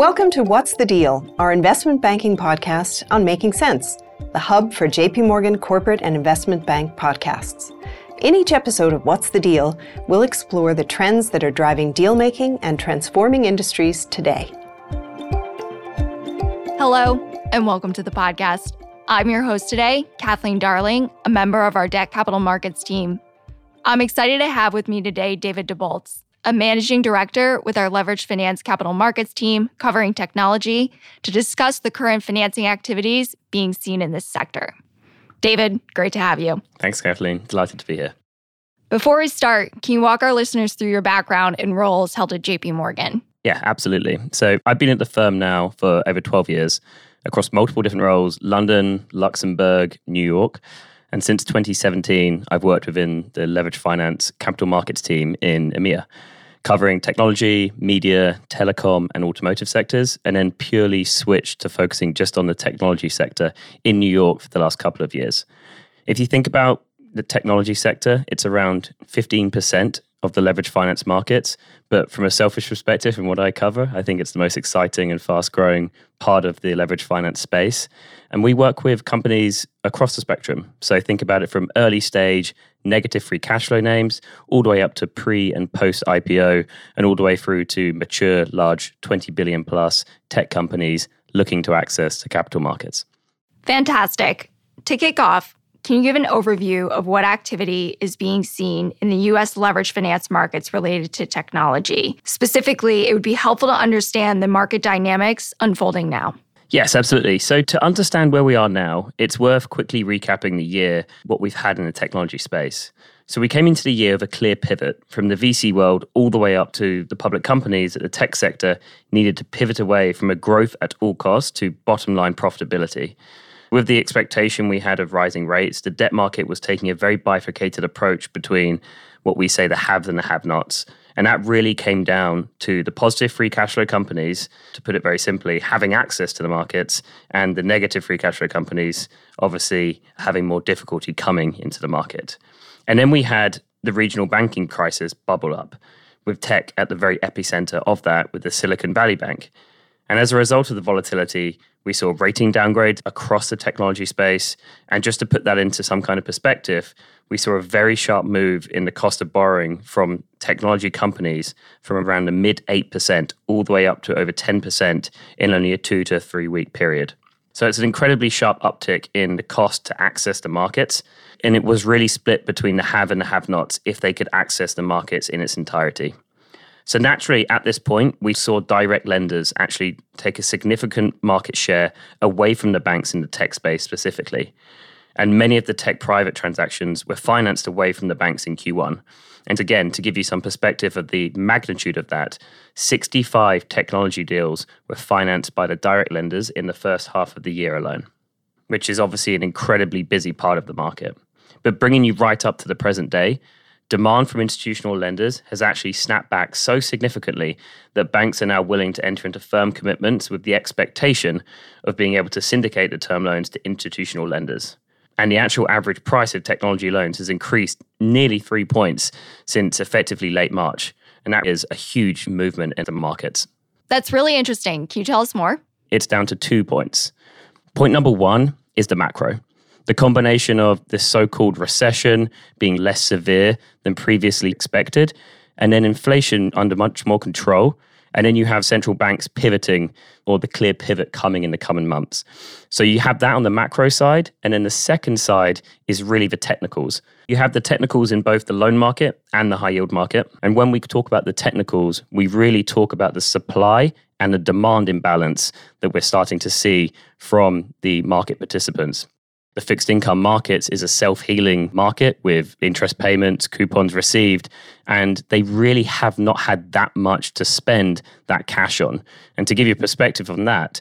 Welcome to What's the Deal, our investment banking podcast on Making Sense, the hub for JP Morgan corporate and investment bank podcasts. In each episode of What's the Deal, we'll explore the trends that are driving deal making and transforming industries today. Hello, and welcome to the podcast. I'm your host today, Kathleen Darling, a member of our debt capital markets team. I'm excited to have with me today David de Boltz, a managing director with our leveraged finance capital markets team covering technology to discuss the current financing activities being seen in this sector. David, great to have you. Thanks, Kathleen. Delighted to be here. Before we start, can you walk our listeners through your background and roles held at JP Morgan? Yeah, absolutely. So I've been at the firm now for over 12 years across multiple different roles London, Luxembourg, New York. And since 2017, I've worked within the leverage finance capital markets team in EMEA, covering technology, media, telecom, and automotive sectors, and then purely switched to focusing just on the technology sector in New York for the last couple of years. If you think about the technology sector, it's around 15% of the leverage finance markets. But from a selfish perspective, from what I cover, I think it's the most exciting and fast growing part of the leverage finance space. And we work with companies across the spectrum. So think about it from early stage, negative free cash flow names, all the way up to pre and post IPO, and all the way through to mature, large 20 billion plus tech companies looking to access the capital markets. Fantastic. To kick off, can you give an overview of what activity is being seen in the US leverage finance markets related to technology? Specifically, it would be helpful to understand the market dynamics unfolding now. Yes, absolutely. So, to understand where we are now, it's worth quickly recapping the year, what we've had in the technology space. So, we came into the year of a clear pivot from the VC world all the way up to the public companies that the tech sector needed to pivot away from a growth at all costs to bottom line profitability. With the expectation we had of rising rates, the debt market was taking a very bifurcated approach between what we say the haves and the have nots. And that really came down to the positive free cash flow companies, to put it very simply, having access to the markets, and the negative free cash flow companies obviously having more difficulty coming into the market. And then we had the regional banking crisis bubble up, with tech at the very epicenter of that with the Silicon Valley Bank. And as a result of the volatility, we saw rating downgrades across the technology space. And just to put that into some kind of perspective, we saw a very sharp move in the cost of borrowing from technology companies from around the mid 8% all the way up to over 10% in only a two to three week period. So it's an incredibly sharp uptick in the cost to access the markets. And it was really split between the have and the have nots if they could access the markets in its entirety. So naturally, at this point, we saw direct lenders actually take a significant market share away from the banks in the tech space specifically. And many of the tech private transactions were financed away from the banks in Q1. And again, to give you some perspective of the magnitude of that, 65 technology deals were financed by the direct lenders in the first half of the year alone, which is obviously an incredibly busy part of the market. But bringing you right up to the present day, demand from institutional lenders has actually snapped back so significantly that banks are now willing to enter into firm commitments with the expectation of being able to syndicate the term loans to institutional lenders. And the actual average price of technology loans has increased nearly three points since effectively late March. And that is a huge movement in the markets. That's really interesting. Can you tell us more? It's down to two points. Point number one is the macro. The combination of this so called recession being less severe than previously expected, and then inflation under much more control. And then you have central banks pivoting or the clear pivot coming in the coming months. So you have that on the macro side. And then the second side is really the technicals. You have the technicals in both the loan market and the high yield market. And when we talk about the technicals, we really talk about the supply and the demand imbalance that we're starting to see from the market participants. The fixed income markets is a self healing market with interest payments, coupons received, and they really have not had that much to spend that cash on. And to give you perspective on that,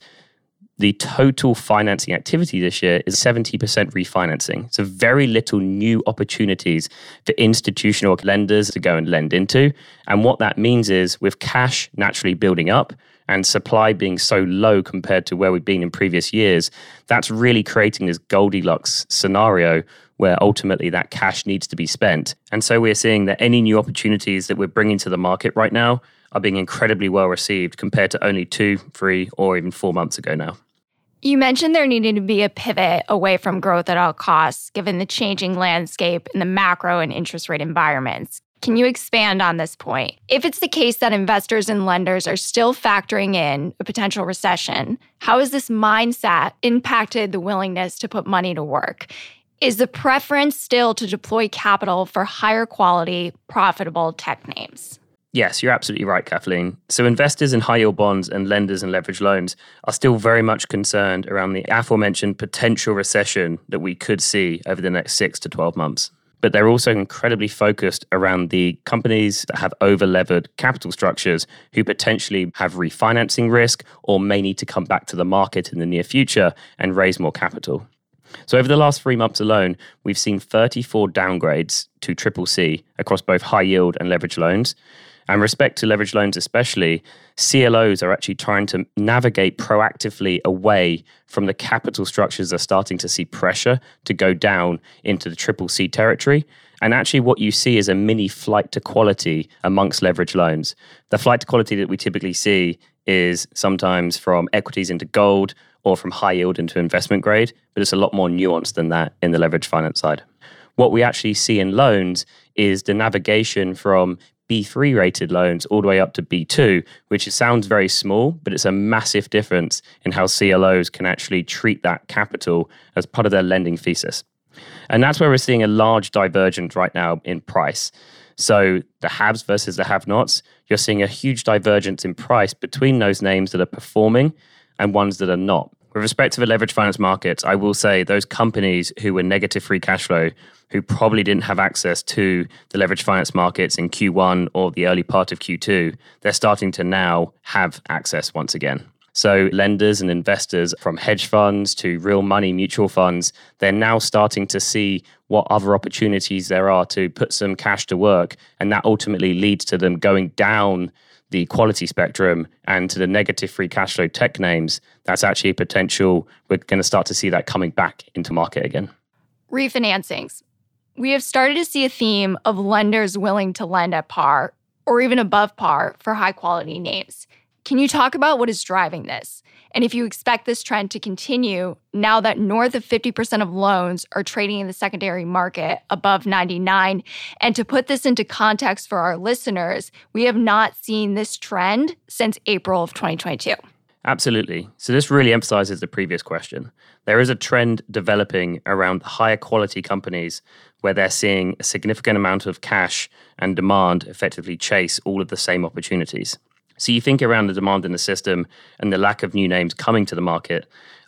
the total financing activity this year is 70% refinancing. So, very little new opportunities for institutional lenders to go and lend into. And what that means is, with cash naturally building up, and supply being so low compared to where we've been in previous years, that's really creating this Goldilocks scenario where ultimately that cash needs to be spent. And so we're seeing that any new opportunities that we're bringing to the market right now are being incredibly well received compared to only two, three, or even four months ago now. You mentioned there needed to be a pivot away from growth at all costs, given the changing landscape in the macro and interest rate environments. Can you expand on this point? If it's the case that investors and lenders are still factoring in a potential recession, how has this mindset impacted the willingness to put money to work? Is the preference still to deploy capital for higher quality, profitable tech names? Yes, you're absolutely right, Kathleen. So, investors in high yield bonds and lenders in leveraged loans are still very much concerned around the aforementioned potential recession that we could see over the next six to 12 months. But they're also incredibly focused around the companies that have over levered capital structures who potentially have refinancing risk or may need to come back to the market in the near future and raise more capital. So, over the last three months alone, we've seen 34 downgrades to triple C across both high yield and leverage loans. And respect to leverage loans, especially, CLOs are actually trying to navigate proactively away from the capital structures that are starting to see pressure to go down into the triple C territory. And actually, what you see is a mini flight to quality amongst leverage loans. The flight to quality that we typically see is sometimes from equities into gold or from high yield into investment grade, but it's a lot more nuanced than that in the leverage finance side. What we actually see in loans is the navigation from B3 rated loans all the way up to B2, which sounds very small, but it's a massive difference in how CLOs can actually treat that capital as part of their lending thesis. And that's where we're seeing a large divergence right now in price. So the haves versus the have nots, you're seeing a huge divergence in price between those names that are performing and ones that are not. With respect to the leverage finance markets, I will say those companies who were negative free cash flow, who probably didn't have access to the leverage finance markets in Q1 or the early part of Q2, they're starting to now have access once again. So, lenders and investors from hedge funds to real money mutual funds, they're now starting to see what other opportunities there are to put some cash to work. And that ultimately leads to them going down the quality spectrum and to the negative free cash flow tech names, that's actually a potential. We're going to start to see that coming back into market again. Refinancings. We have started to see a theme of lenders willing to lend at par or even above par for high quality names. Can you talk about what is driving this? And if you expect this trend to continue now that north of 50% of loans are trading in the secondary market above 99. And to put this into context for our listeners, we have not seen this trend since April of 2022. Absolutely. So, this really emphasizes the previous question. There is a trend developing around higher quality companies where they're seeing a significant amount of cash and demand effectively chase all of the same opportunities. So you think around the demand in the system and the lack of new names coming to the market,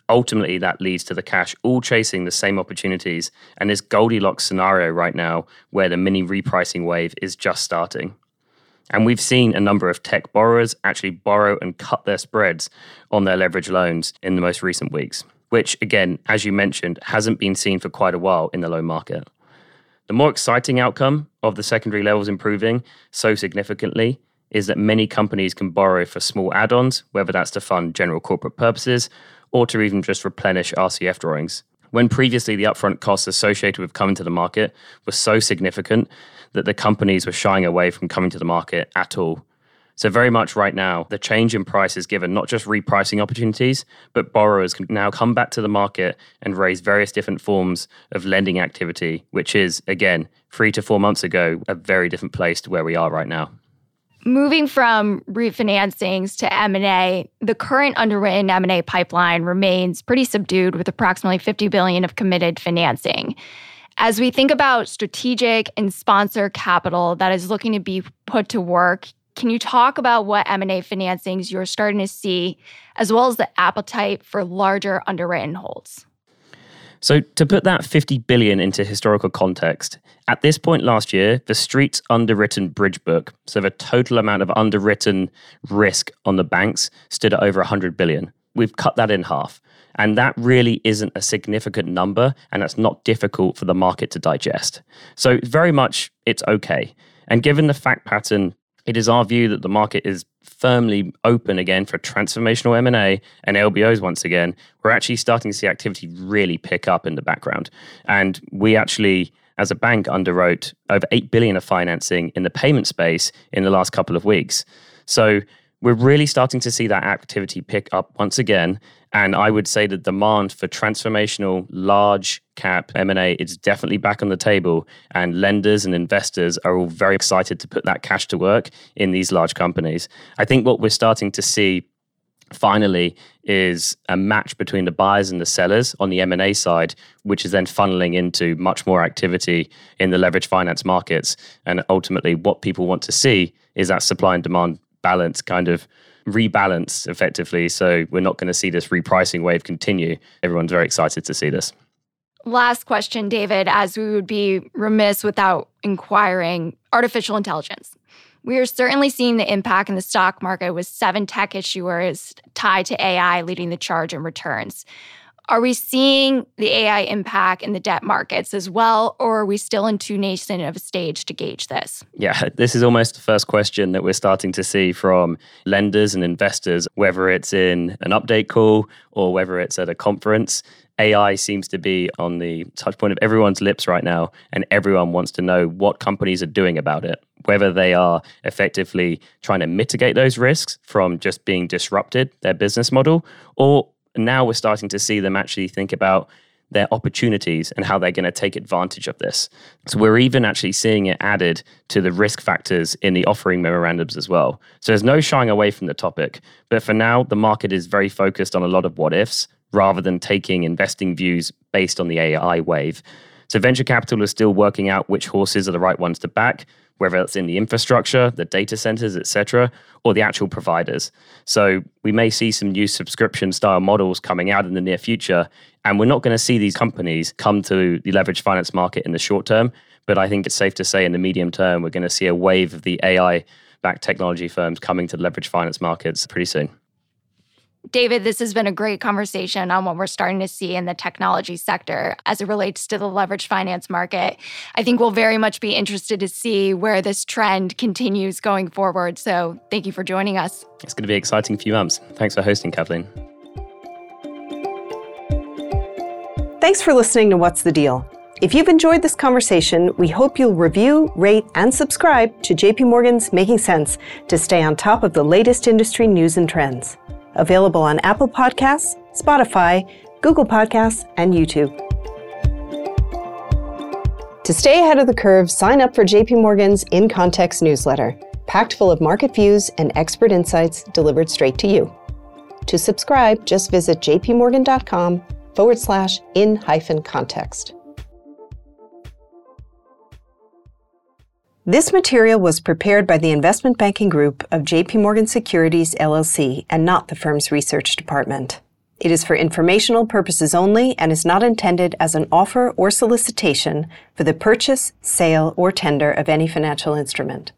ultimately that leads to the cash all chasing the same opportunities and this Goldilocks scenario right now where the mini repricing wave is just starting. And we've seen a number of tech borrowers actually borrow and cut their spreads on their leverage loans in the most recent weeks, which again, as you mentioned, hasn't been seen for quite a while in the loan market. The more exciting outcome of the secondary levels improving so significantly is that many companies can borrow for small add ons, whether that's to fund general corporate purposes or to even just replenish RCF drawings. When previously the upfront costs associated with coming to the market were so significant that the companies were shying away from coming to the market at all. So, very much right now, the change in price is given not just repricing opportunities, but borrowers can now come back to the market and raise various different forms of lending activity, which is, again, three to four months ago, a very different place to where we are right now. Moving from refinancings to M&A, the current underwritten M&A pipeline remains pretty subdued with approximately 50 billion of committed financing. As we think about strategic and sponsor capital that is looking to be put to work, can you talk about what M&A financings you're starting to see as well as the appetite for larger underwritten holds? So to put that 50 billion into historical context, at this point last year, the street's underwritten bridge book, so the total amount of underwritten risk on the banks stood at over 100 billion. We've cut that in half. And that really isn't a significant number, and that's not difficult for the market to digest. So very much it's okay. And given the fact pattern it is our view that the market is firmly open again for transformational M&A and LBOs once again. We're actually starting to see activity really pick up in the background. And we actually as a bank underwrote over 8 billion of financing in the payment space in the last couple of weeks. So we're really starting to see that activity pick up once again. And i would say the demand for transformational large cap m&a is definitely back on the table. And lenders and investors are all very excited to put that cash to work in these large companies. I think what we're starting to see finally is a match between the buyers and the sellers on the M&A side which is then funneling into much more activity in the leverage finance markets. And ultimately what people want to see is that supply and demand balance kind of rebalance effectively. So we're not going to see this repricing wave continue. Everyone's very excited to see this. Last question, David, as we would be remiss without inquiring artificial intelligence. We are certainly seeing the impact in the stock market with seven tech issuers tied to AI leading the charge in returns. Are we seeing the AI impact in the debt markets as well, or are we still in too nascent of a stage to gauge this? Yeah, this is almost the first question that we're starting to see from lenders and investors, whether it's in an update call or whether it's at a conference. AI seems to be on the touch point of everyone's lips right now, and everyone wants to know what companies are doing about it, whether they are effectively trying to mitigate those risks from just being disrupted, their business model, or now we're starting to see them actually think about their opportunities and how they're going to take advantage of this. So we're even actually seeing it added to the risk factors in the offering memorandums as well. So there's no shying away from the topic. But for now, the market is very focused on a lot of what ifs rather than taking investing views based on the AI wave. So venture capital is still working out which horses are the right ones to back, whether it's in the infrastructure, the data centers, etc., or the actual providers. So we may see some new subscription style models coming out in the near future, and we're not going to see these companies come to the leverage finance market in the short term. But I think it's safe to say in the medium term, we're going to see a wave of the AI backed technology firms coming to leverage finance markets pretty soon. David, this has been a great conversation on what we're starting to see in the technology sector as it relates to the leveraged finance market. I think we'll very much be interested to see where this trend continues going forward. So thank you for joining us. It's going to be an exciting few months. Thanks for hosting, Kathleen. Thanks for listening to What's the Deal. If you've enjoyed this conversation, we hope you'll review, rate, and subscribe to JP Morgan's Making Sense to stay on top of the latest industry news and trends available on Apple Podcasts, Spotify, Google Podcasts, and YouTube. To stay ahead of the curve, sign up for JP Morgan's In Context newsletter, packed full of market views and expert insights delivered straight to you. To subscribe, just visit jpmorgan.com forward slash in hyphen context. This material was prepared by the investment banking group of JP Morgan Securities LLC and not the firm's research department. It is for informational purposes only and is not intended as an offer or solicitation for the purchase, sale, or tender of any financial instrument.